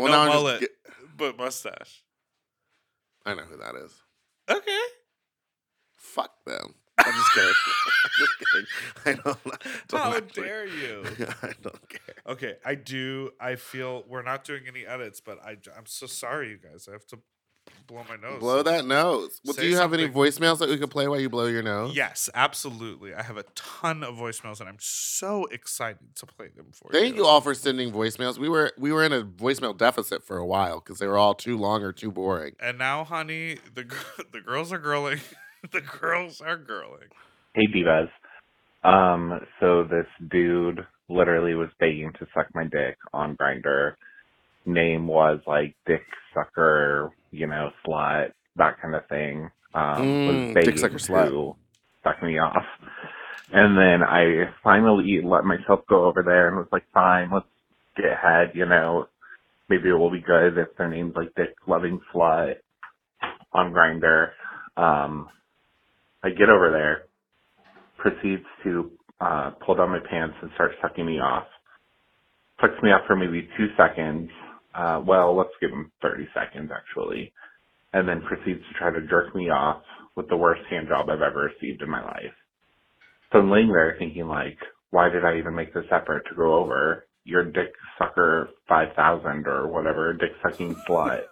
No now I'm just mullet. But mustache. I know who that is. Okay. Fuck them. I'm just kidding. I'm just kidding. I don't. don't How actually- dare you? I don't care. Okay, I do. I feel we're not doing any edits, but I, I'm so sorry, you guys. I have to blow my nose. Blow that nose. Well, do you have any something. voicemails that we could play while you blow your nose? Yes, absolutely. I have a ton of voicemails, and I'm so excited to play them for you. Thank you all for sending voicemails. We were we were in a voicemail deficit for a while because they were all too long or too boring. And now, honey, the gr- the girls are girling. the girls are girling. Hey divas. Um, so this dude literally was begging to suck my dick on Grindr. Name was like Dick Sucker, you know, slut, that kind of thing. Um, Mm, was Dick begging Sucker slut. to suck me off. And then I finally let myself go over there and was like, fine, let's get ahead, you know. Maybe it will be good if their name's like Dick Loving Slut on Grindr. Um, I get over there, proceeds to uh, pull down my pants and start sucking me off. Sucks me off for maybe two seconds. Uh, well, let's give him 30 seconds actually. And then proceeds to try to jerk me off with the worst hand job I've ever received in my life. So I'm laying there thinking like, why did I even make this effort to go over? Your dick sucker 5000 or whatever, dick sucking slut.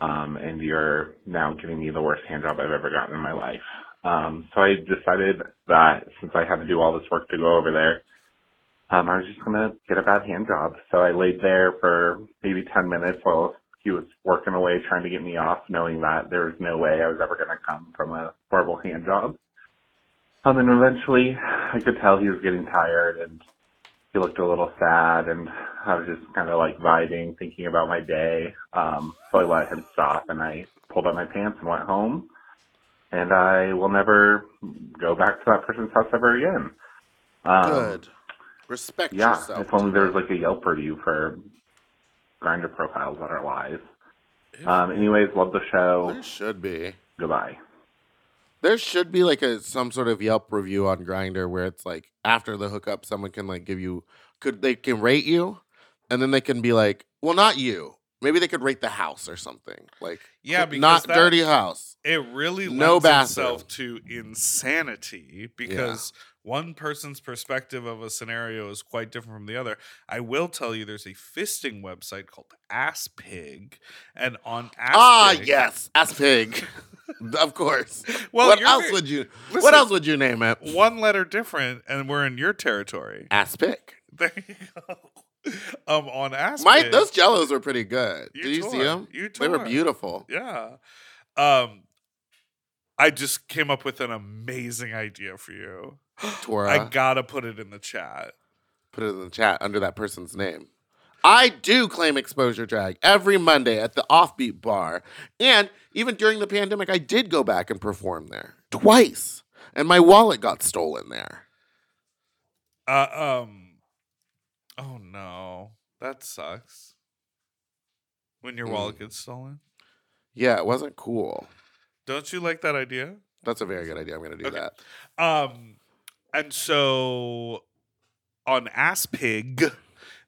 Um, and you're now giving me the worst hand job I've ever gotten in my life. Um, so I decided that since I had to do all this work to go over there, um, I was just gonna get a bad hand job. So I laid there for maybe 10 minutes while he was working away trying to get me off, knowing that there was no way I was ever gonna come from a horrible hand job. And then eventually I could tell he was getting tired and he looked a little sad and I was just kind of like vibing, thinking about my day. Um, so I let him stop and I pulled up my pants and went home. And I will never go back to that person's house ever again. Um, Good. Respect Yeah, yourself. if only there was like a Yelp review for Grindr profiles that are live. Um, anyways, love the show. There should be. Goodbye. There should be like a some sort of Yelp review on Grindr where it's like after the hookup, someone can like give you could they can rate you, and then they can be like, well, not you. Maybe they could rate the house or something like Yeah, because not that- dirty house. It really No lends bathroom. itself to insanity because one person's perspective of a scenario is quite different from the other. I will tell you, there's a fisting website called Ass Pig, and on Ass Ah, Pig- yes, ass pig. of course. Well, what else very- would you? Listen, what else would you name it? one letter different, and we're in your territory. Ass pig. There you go. Um, on Ass My those Jellos were pretty good. You Did you see them? You They were beautiful. Yeah. Um, I just came up with an amazing idea for you. Tora, I gotta put it in the chat. put it in the chat under that person's name. I do claim exposure drag every Monday at the Offbeat Bar, and even during the pandemic, I did go back and perform there twice, and my wallet got stolen there. Uh, um. Oh no, that sucks. When your wallet Mm. gets stolen, Yeah, it wasn't cool. don't you like that idea? That's a very good idea. I'm going to do Okay. that. Um, and so on Asspig,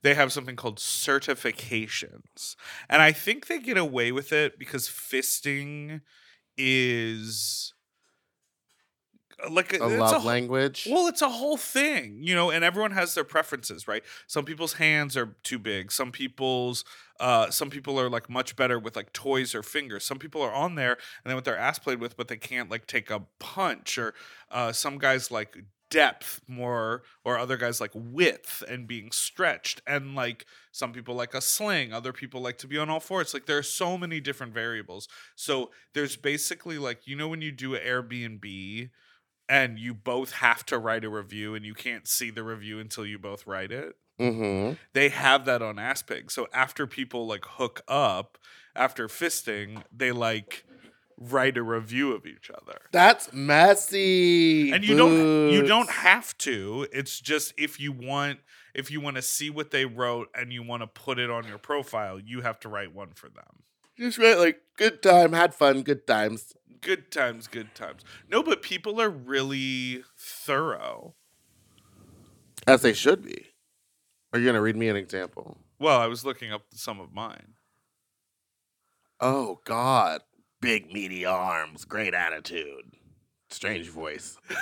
they have something called certifications, and I think they get away with it because fisting is like A it's love whole- language. Well, it's a whole thing, you know, and everyone has their preferences, right? Some people's hands are too big. Some people's, uh, some people are like much better with like toys or fingers. Some people are on there and then with their ass played with, but they can't like take a punch. Or uh, some guys like depth more, or other guys like width and being stretched. And like some people like a sling, other people like to be on all fours. Like there are so many different variables. So there's basically like you know when you do an Airbnb and you both have to write a review and you can't see the review until you both write it. mm-hmm. They have that on Aspig. So after people like hook up, after fisting, they like write a review of each other. That's messy. And you don't you don't have to. It's just if you want if you want to see what they wrote and you want to put it on your profile, you have to write one for them. just write like good time, had fun, good times. Good times, good times. No, but people are really thorough. As they should be. Are you going to read me an example? Well, I was looking up some of mine. Oh God. big meaty arms, great attitude. Strange voice.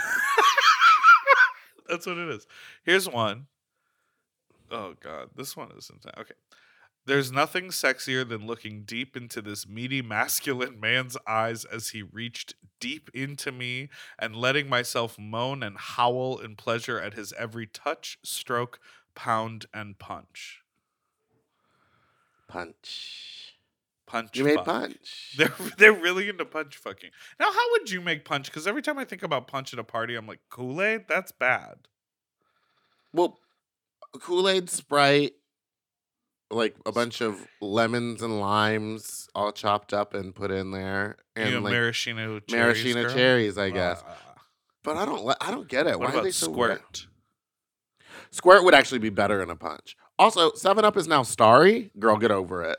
That's what it is. Here's one. Oh god, this one is intense. Okay. There's nothing sexier than looking deep into this meaty masculine man's eyes as he reached deep into me and letting myself moan and howl in pleasure at his every touch, stroke, pound, and punch. Punch. Punch. You made fuck. punch. They're they're really into punch fucking. Now, how would you make punch? Because every time I think about punch at a party, I'm like Kool Aid. That's bad. Well, Kool Aid, Sprite, like a bunch of lemons and limes all chopped up and put in there, and you know, like maraschino cherries. maraschino girl? cherries, I guess. Ah. But I don't, I don't get it. What Why are they so squirt? Squirt would actually be better in a punch. Also, Seven Up is now Starry. Girl, get over it.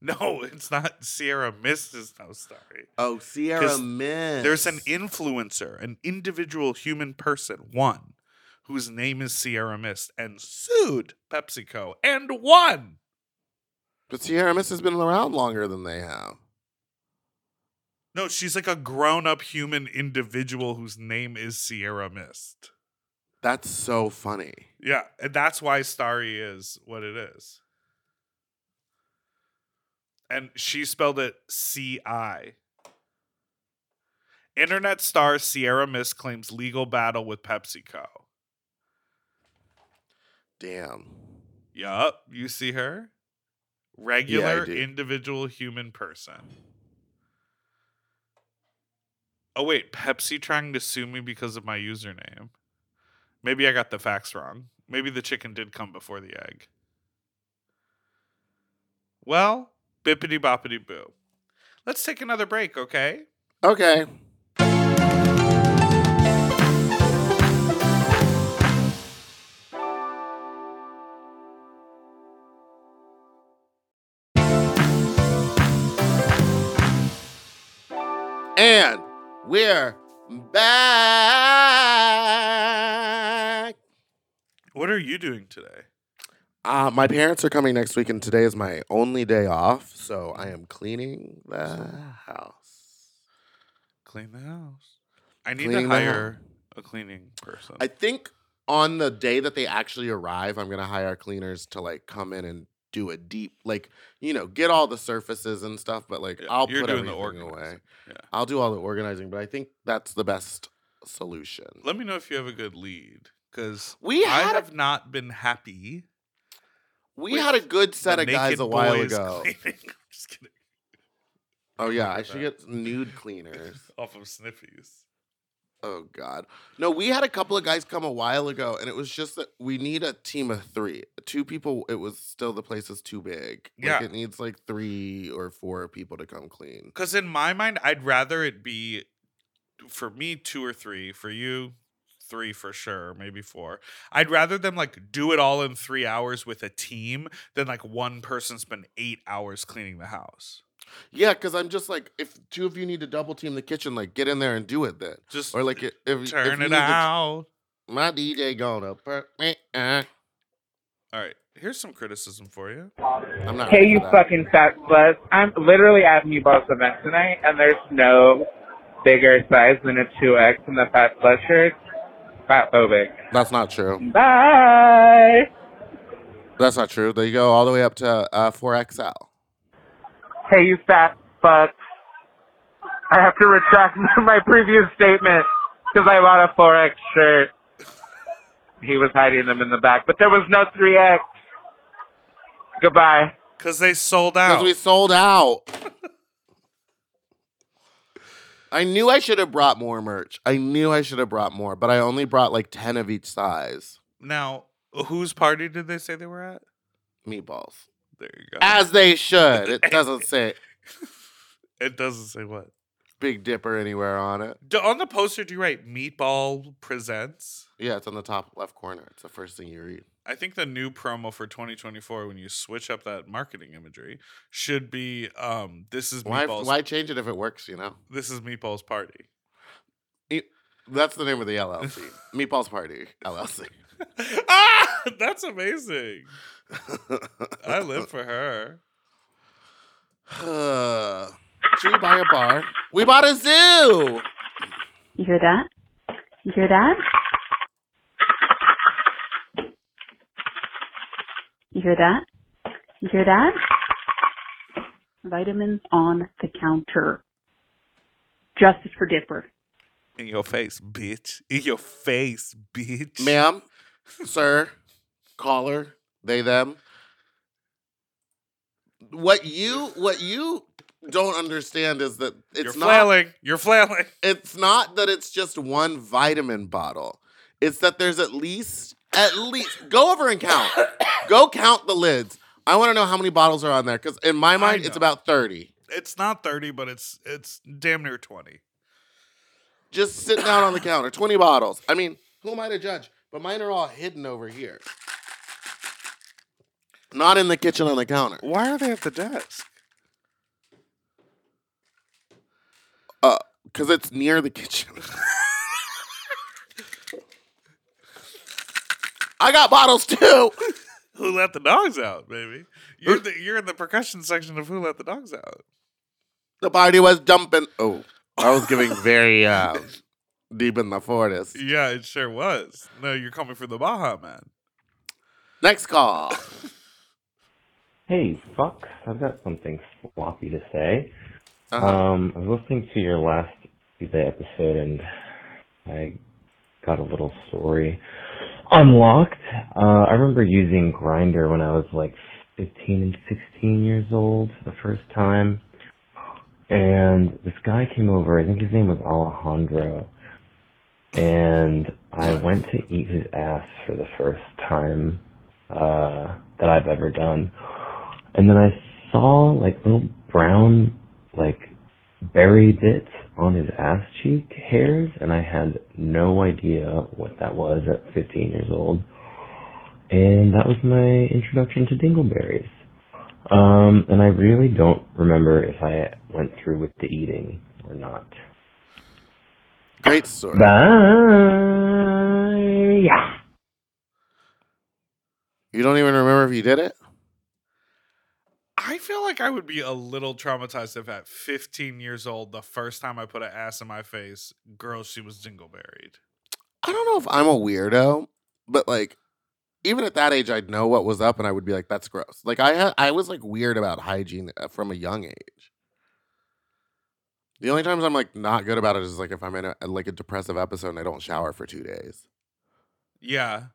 No, it's not Sierra Mist is no starry. Oh, Sierra Mist. There's an influencer, an individual human person, one, whose name is Sierra Mist, and sued PepsiCo and won. but Sierra Mist has been around longer than they have. No, she's like a grown-up human individual whose name is Sierra Mist. That's so funny. Yeah, and that's why Starry is what it is. And she spelled it C I. Internet star Sierra Mist claims legal battle with PepsiCo. Damn. Yup, you see her? Regular do. individual human person. Oh wait, Pepsi trying to sue me because of my username. Maybe I got the facts wrong. Maybe the chicken did come before the egg. Well, bippity boppity boo. Let's take another break, okay? Okay. We're back. What are you doing today? Uh, my parents are coming next week, and today is my only day off, so I am cleaning the house. Clean the house. I need Cleaning to the hire a cleaning person. I think on the day that they actually arrive, I'm gonna hire cleaners to like come in and do a deep, like you know, get all the surfaces and stuff. But like, Yeah, I'll you're put doing the everything away. Yeah. I'll do all the organizing, but I think that's the best solution. Let me know if you have a good lead, because We I had a- have not been happy. We had a good set of guys a while ago. I'm just kidding. Oh yeah, I should that. get nude cleaners. Off of Sniffies. Oh god. No, we had a couple of guys come a while ago, and it was just that we need a team of three. Two people. It was still the place is too big. Like, Yeah. it needs like three or four people to come clean. Because in my mind, I'd rather it be for me two or three, for you three for sure, maybe four. I'd rather them like do it all in three hours with a team than like one person spend eight hours cleaning the house. Yeah, because I'm just like, if two of you need to double team the kitchen, like get in there and do it then. Just Or like, if, if turn you it need to- out. my DJ gonna. per- eh, eh. All right, here's some criticism for you. I'm not. Hey, you that. fucking fat slut. I'm literally at Meatball's event tonight, and there's no bigger size than a 2X in the fat slut shirt. Fat phobic. That's not true. Bye! That's not true. They go all the way up to uh, 4XL. Hey, you fat fuck. I have to retract my previous statement because I bought a 4X shirt. He was hiding them in the back, but there was no 3X. Goodbye. Because they sold out. Because we sold out. I knew I should have brought more merch. I knew I should have brought more, but I only brought like 10 of each size. now, whose party did they say they were at? Meatballs. There you go. As they should. It doesn't say it doesn't say what. Big Dipper anywhere on it. Do, on the poster, do you write Meatball Presents? Yeah, it's on the top left corner. It's the first thing you read. I think the new promo for 2024, when you switch up that marketing imagery, should be um, "This is Why, Meatball's. why change it if it works, you know? This is Meatball's party." That's the name of the LLC. Meatballs Party LLC. ah, that's amazing. I live for her. Should we buy a bar? We bought a zoo. You hear that? You hear that? You hear that? You hear that? Vitamins on the counter. Justice for Dipper. In your face, bitch. In your face, bitch. Ma'am, sir, caller, they them. What you what you don't understand is that it's You're not flailing. You're flailing. it's not that it's just one vitamin bottle. It's that there's at least at least go over and count. go count the lids. I want to know how many bottles are on there because in my mind it's about thirty. It's not 30, but it's it's damn near 20. Just sitting down on the counter, twenty bottles. I mean, who am I to judge? But mine are all hidden over here, not in the kitchen on the counter. Why are they at the desk? Uh, because it's near the kitchen. I got bottles too. Who let the dogs out, baby? You're the, you're in the percussion section of Who Let the Dogs Out. The party was jumping. Oh, I was giving very uh, deep in the forest. Yeah, it sure was. No, you're coming for the Baha Men. Next call. Hey, fucks. I've got something sloppy to say. Uh-huh. Um, I was listening to your last Tuesday episode and I got a little story unlocked. Uh, I remember using Grindr when I was like 15 and 16 years old the first time. And this guy came over, I think his name was Alejandro. And I went to eat his ass for the first time uh, that I've ever done. And then I saw like little brown, like berry bits on his ass cheek hairs, and I had no idea what that was at 15 years old. And that was my introduction to dingleberries. Um, and I really don't remember if I went through with the eating or not. Great story. Bye. Yeah. You don't even remember if you did it? I feel like I would be a little traumatized if at 15 years old, the first time I put an ass in my face, girl, she was dingleberried. I don't know if I'm a weirdo, but like, even at that age, I'd know what was up, and I would be like, "That's gross." Like I I was like weird about hygiene uh, from a young age. The only times I'm like not good about it is like if I'm in a like a depressive episode and I don't shower for two days. Yeah.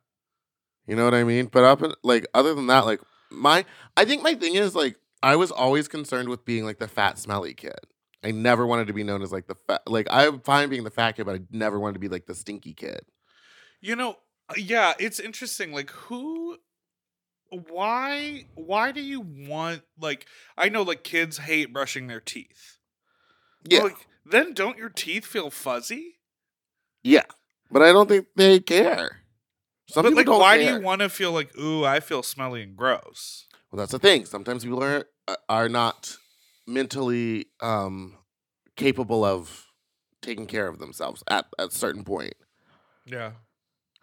You know what I mean? But up in, like other than that, like my I think my thing is like I was always concerned with being like the fat smelly kid. I never wanted to be known as like the fat like I'm fine being the fat kid, but I never wanted to be like the stinky kid. You know, uh, yeah, it's interesting. Like, who, why, why do you want, like, I know, like, kids hate brushing their teeth. Yeah. Like, then don't your teeth feel fuzzy? Yeah. But I don't think they care. Like, why care. do you want to feel like, ooh, I feel smelly and gross? Well, that's the thing. Sometimes people are uh, are not mentally um capable of taking care of themselves at at a certain point. Yeah.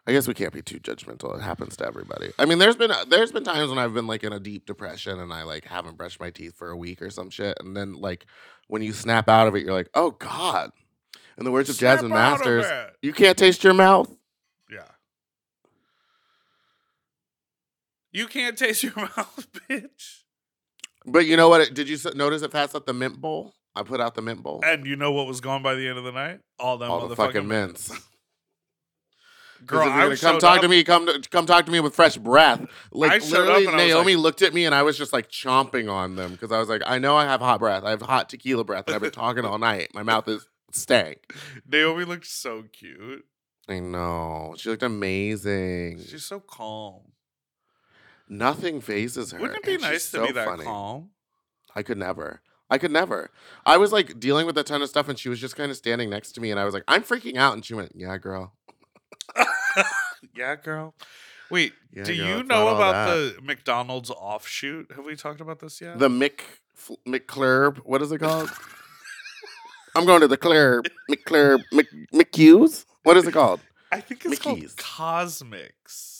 I guess we can't be too judgmental. It happens to everybody. I mean, there's been there's been times when I've been like in a deep depression and I like haven't brushed my teeth for a week or some shit, and then like when you snap out of it, you're like, oh god. In the words of Jasmine Masters, you can't taste your mouth. Yeah. You can't taste your mouth, bitch. But you know what? Did you notice it passed up the mint bowl? I put out the mint bowl. And you know what was gone by the end of the night? All them All the fucking mints. Girl, if you're gonna come talk up- to me, come to, come talk to me with fresh breath. Like I showed up literally, and I was Naomi like- looked at me and I was just like chomping on them because I was like, I know I have hot breath. I have hot tequila breath, and I've been talking all night. My mouth is stank. Naomi looked so cute. I know. She looked amazing. She's so calm. Nothing phases her. Wouldn't it be and she's nice to so be that funny. calm? I could never. I could never. I was like dealing with a ton of stuff, and she was just kind of standing next to me, and I was like, "I'm freaking out," and she went, "Yeah, girl." yeah, girl. Wait, Yeah, do girl, you know about the McDonald's offshoot? Have we talked about this yet? The Mick McClurb. What is it called? I'm going to the Club. McClurb. Mc, McHughes. What is it called? I think it's Mickey's. called CosMc's.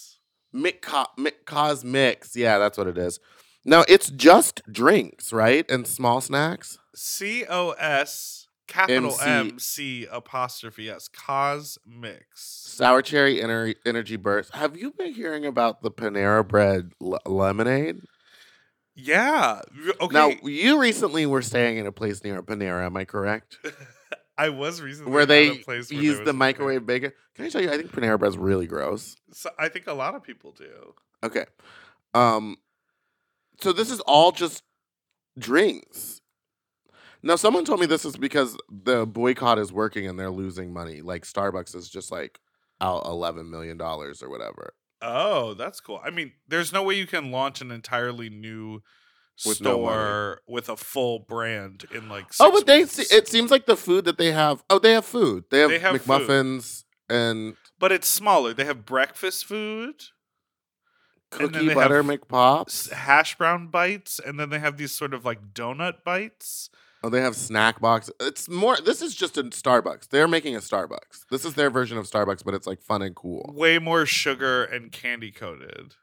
Mick, Co- Mick CosMc's. Yeah, that's what it is. Now it's just drinks, right? And small snacks. C O S capital MC. Apostrophe S. CosMc's. Sour cherry ener- energy burst. Have you been hearing about the Panera Bread le- lemonade? Yeah. Okay. Now you recently were staying in a place near a Panera. Am I correct? I was recently where at they a place where use the microwave bacon. Can I tell you? I think Panera Bread's really gross. So I think a lot of people do. Okay. Um so this is all just drinks. Now someone told me this is because the boycott is working and they're losing money. Like Starbucks is just like out 11 million dollars or whatever. Oh, that's cool. I mean, there's no way you can launch an entirely new With no store with a full brand in like. Oh, but they months. se- it seems like the food that they have. Oh, they have food. They have, They have food. McMuffins and But it's smaller. They have breakfast food, And then cookie they butter McPops. hash brown bites, and then they have these sort of like donut bites. Oh, they have snack box. It's more. This is just a Starbucks. They're making a Starbucks. This is their version of Starbucks, but it's like fun and cool. Way more sugar and candy coated.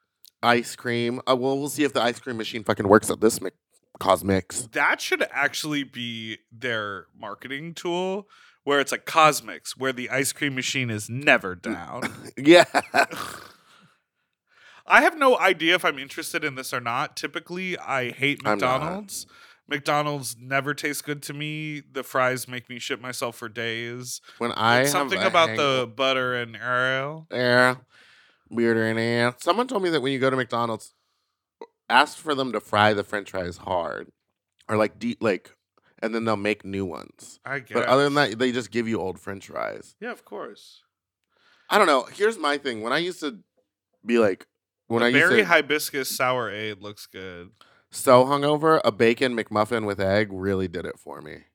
Ice cream. Uh, well, we'll see if the ice cream machine fucking works at this Mc- CosMc's. That should actually be their marketing tool, where it's like CosMc's, where the ice cream machine is never down. Yeah. I have no idea if I'm interested in this or not. Typically, I hate McDonald's. McDonald's never tastes good to me. The fries make me shit myself for days. when I It's something about the butter and Ariel. Yeah. Weirder and air. Someone told me that when you go to McDonald's, ask for them to fry the French fries hard, or like deep, like, and then they'll make new ones. I guess. But other than that, they just give you old French fries. yeah, of course. I don't know. Here's my thing. When I used to be like, when the I used berry to hibiscus sour aid looks good. so hungover, a bacon McMuffin with egg really did it for me.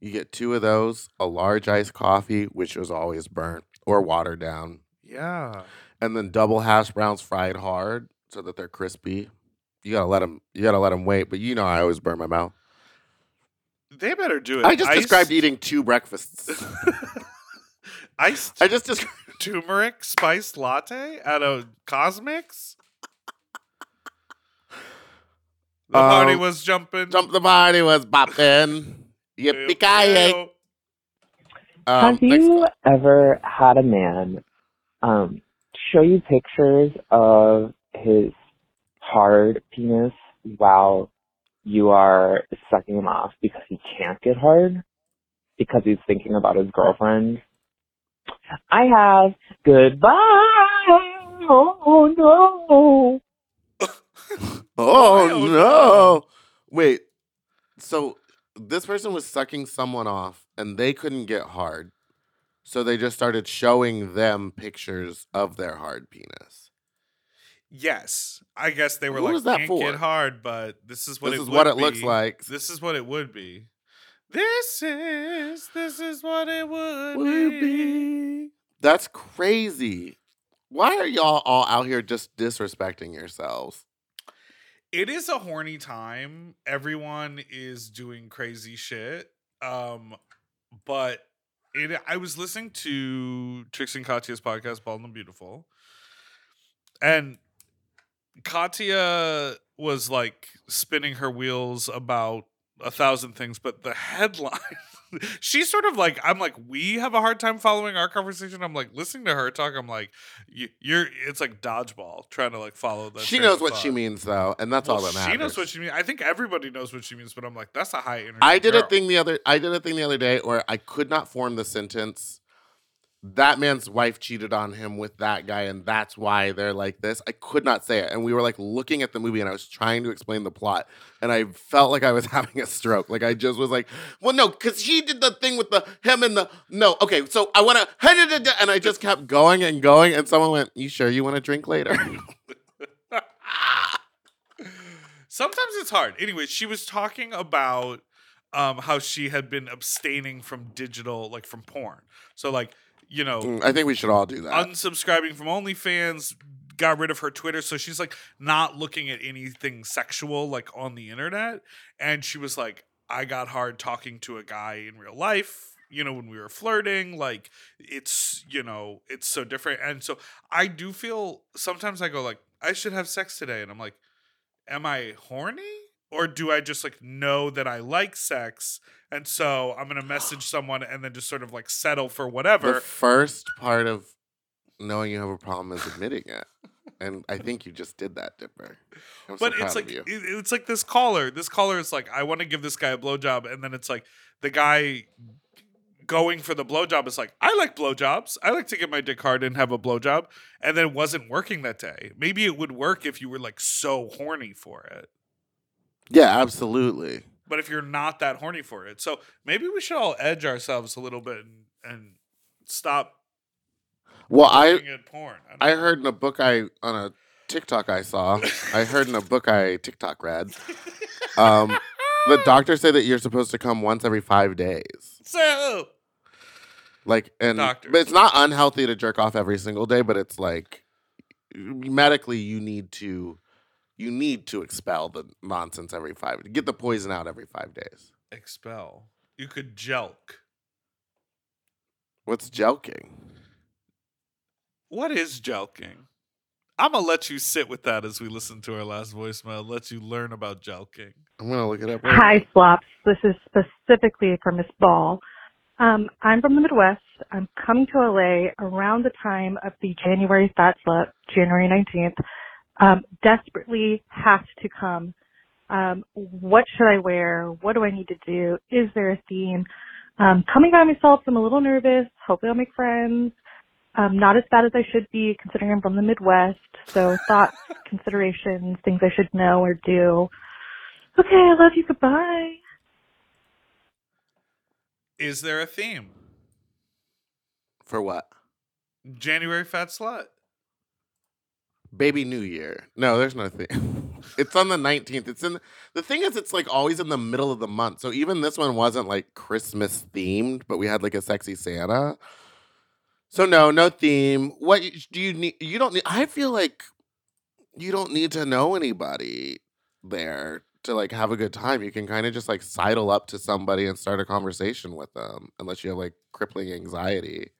You get two of those, a large iced coffee, which was always burnt or watered down, Yeah. and then double hash browns fried hard so that they're crispy. You gotta let them. You gotta let them wait. But you know, I always burn my mouth. They better do it. I just described eating two breakfasts. iced I just described. turmeric spiced latte out of CosMc's. The party Um, was jumping. Jump the party was bopping. Yippee ki Ew. Um, Have you ever had a man um, show you pictures of his hard penis while you are sucking him off because he can't get hard because he's thinking about his girlfriend? I have. Goodbye. Oh no. Oh Oh, no! Wait. So this person was sucking someone off, and they couldn't get hard, so they just started showing them pictures of their hard penis. Yes, I guess they were Who like, that can't for? get hard, but this is what This it is what it looks like. This is what it would be. This is this is what it would, Would be. be. That's crazy. Why are y'all all out here just disrespecting yourselves? It is a horny time. Everyone is doing crazy shit. Um, but it. I was listening to Trix and Katya's podcast, Bald and Beautiful, and Katya was like spinning her wheels about a thousand things, but the headline, she's sort of like, I'm like, we have a hard time following our conversation. I'm like, listening to her talk, I'm like, you, you're, it's like dodgeball trying to like follow that. She knows what she means, though, and that's Well, all that matters. She knows what she means. I think everybody knows what she means, but I'm like, that's a high energy. I did a thing the other. I did a thing the other day where I could not form the sentence. That man's wife cheated on him with that guy, and that's why they're like this. I could not say it, and we were like looking at the movie, and I was trying to explain the plot, and I felt like I was having a stroke. Like I just was like, "Well, no, because she did the thing with the him and the no." Okay, so I want to, and I just kept going and going, and someone went, "You sure you want to drink later?" Sometimes it's hard. Anyway, she was talking about um, how she had been abstaining from digital, like from porn. So, like, you know, Mm, I think we should all do that. unsubscribing from OnlyFans, got rid of her Twitter. So she's like not looking at anything sexual like on the internet. And she was like, I got hard talking to a guy in real life. You know, when we were flirting, like it's, you know, it's so different. And so I do feel sometimes I go like, I should have sex today. And I'm like, am I horny or do I just like know that I like sex and so I'm gonna message someone and then just sort of like settle for whatever. The first part of knowing you have a problem is admitting it. And I think you just did that, Dipper. I'm so but proud it's of like you. it- it's like this caller. This caller is like, I want to give this guy a blowjob, and then it's like the guy going for the blowjob is like, I like blowjobs. I like to get my dick hard and have a blowjob, and then it wasn't working that day. Maybe it would work if you were like so horny for it. Yeah, absolutely. But if you're not that horny for it, so maybe we should all edge ourselves a little bit and, and stop Well, I porn. I I heard in a book I on a TikTok I saw. I heard in a book I TikTok read. Um, the doctor said that you're supposed to come once every five days. so. Like, and Doctors. but it's not unhealthy to jerk off every single day. But it's like medically, you need to you need to expel the nonsense every five. Get the poison out every five days. Expel. You could jelk. What's jelking? What is jelking? I'm gonna let you sit with that as we listen to our last voicemail. Let you learn about jelking. I'm gonna look it up. right Hi, flops. This is specifically for Miss Ball. Um, I'm from the Midwest. I'm coming to LA around the time of the January Fat Slut, January 19th. Um, desperately have to come. Um, what should I wear? What do I need to do? Is there a theme? Um, coming by myself, I'm a little nervous. Hopefully I'll make friends. Um, not as bad as I should be considering I'm from the Midwest. So thoughts, considerations, things I should know or do. Okay, I love you. Goodbye. Is there a theme? For what? January fat slut. Baby New Year. No, there's no thing. it's on the 19th. It's in the thing is it's like always in the middle of the month. So even this one wasn't like Christmas themed, but we had like a sexy Santa. So no, no theme. What do you need? You don't need I feel like you don't need to know anybody there to like have a good time. You can kind of just like sidle up to somebody and start a conversation with them unless you have like crippling anxiety.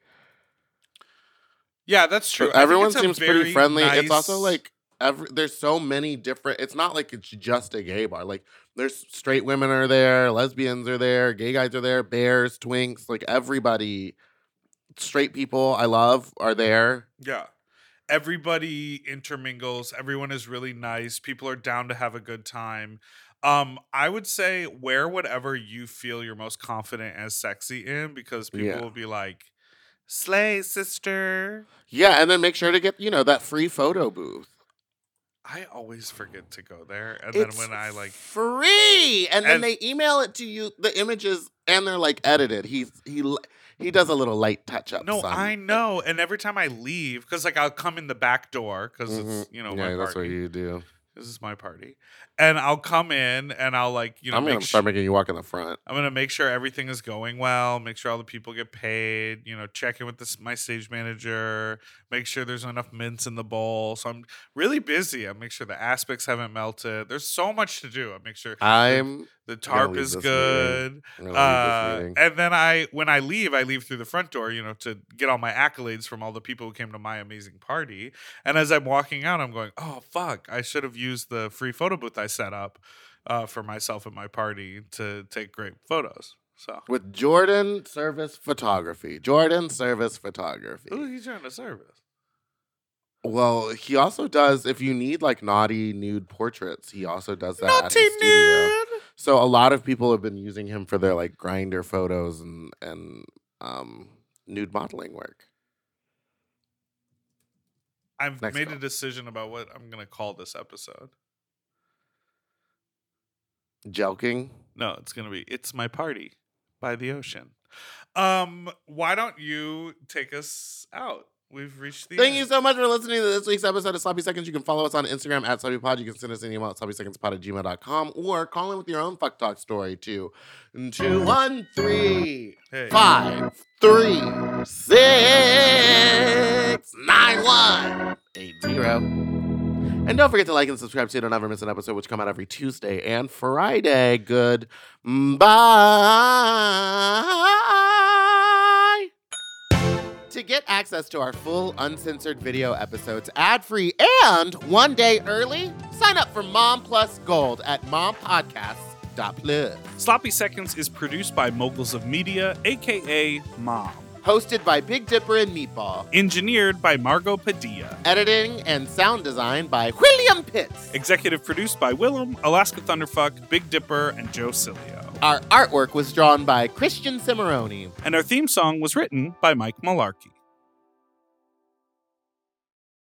Yeah, that's true. Everyone seems pretty friendly. It's also like every, there's so many different. It's not like it's just a gay bar. Like there's straight women are there, lesbians are there, gay guys are there, bears, twinks, like everybody. Straight people I love are there. Yeah. Everybody intermingles. Everyone is really nice. People are down to have a good time. Um, I would say wear whatever you feel you're most confident and sexy in because people Yeah. will be like, Slay, sister. Yeah, and then make sure to get you know that free photo booth. I always forget to go there. And It's then when I like free, and then they email it to you the images, and they're like edited. He's he l- he does a little light touch up. No, I know. And every time I leave, because like I'll come in the back door because it's you know Mm-hmm. yeah, my that's what you do. This is my party, and I'll come in and I'll like you know I'm gonna start making you walk in the front. I'm gonna make sure everything is going well. Make sure all the people get paid. You know, check in with this my stage manager. Make sure there's enough mints in the bowl. So I'm really busy. I make sure the aspects haven't melted. There's so much to do. I make sure the- I'm the gonna tarp is good. meeting. I'm gonna leave this Uh, and then I, when I leave, I leave through the front door, you know, to get all my accolades from all the people who came to my amazing party. And as I'm walking out, I'm going, "Oh fuck! I should have used the free photo booth I set up uh, for myself at my party to take great photos." So, with Jordan Service Photography. Jordan Service Photography. who he's trying to service? Well, he also does if you need like naughty nude portraits, he also does that at Naughty studio. So a lot of people have been using him for their like Grindr photos and and um nude modeling work. I've Next made a decision about what I'm gonna call this episode. Joking? No, it's gonna be "It's My Party" by the Ocean. Um, why don't you take us out? We've reached the Thank end. you so much for listening to this week's episode of Sloppy Seconds. You can follow us on Instagram at Sloppy Pod. You can send us an email at sloppysecondspod at gmail.com or call in with your own fuck talk story to 213 hey. And don't forget to like and subscribe so you don't ever miss an episode, which come out every Tuesday and Friday. Good. Bye. To get access to our full uncensored video episodes ad free and one day early, Sign up for Mom Plus Gold at mompodcasts.plus. Sloppy Seconds is produced by Moguls of Media, aka Mom. Hosted by Big Dipper and Meatball. Engineered by Margot Padilla. Editing and sound design by William Pitts. Executive produced by Willam, Alaska Thunderfuck, Big Dipper, and Joe Cilio. Our artwork was drawn by Christian Cimarroni. And our theme song was written by Mike Malarkey.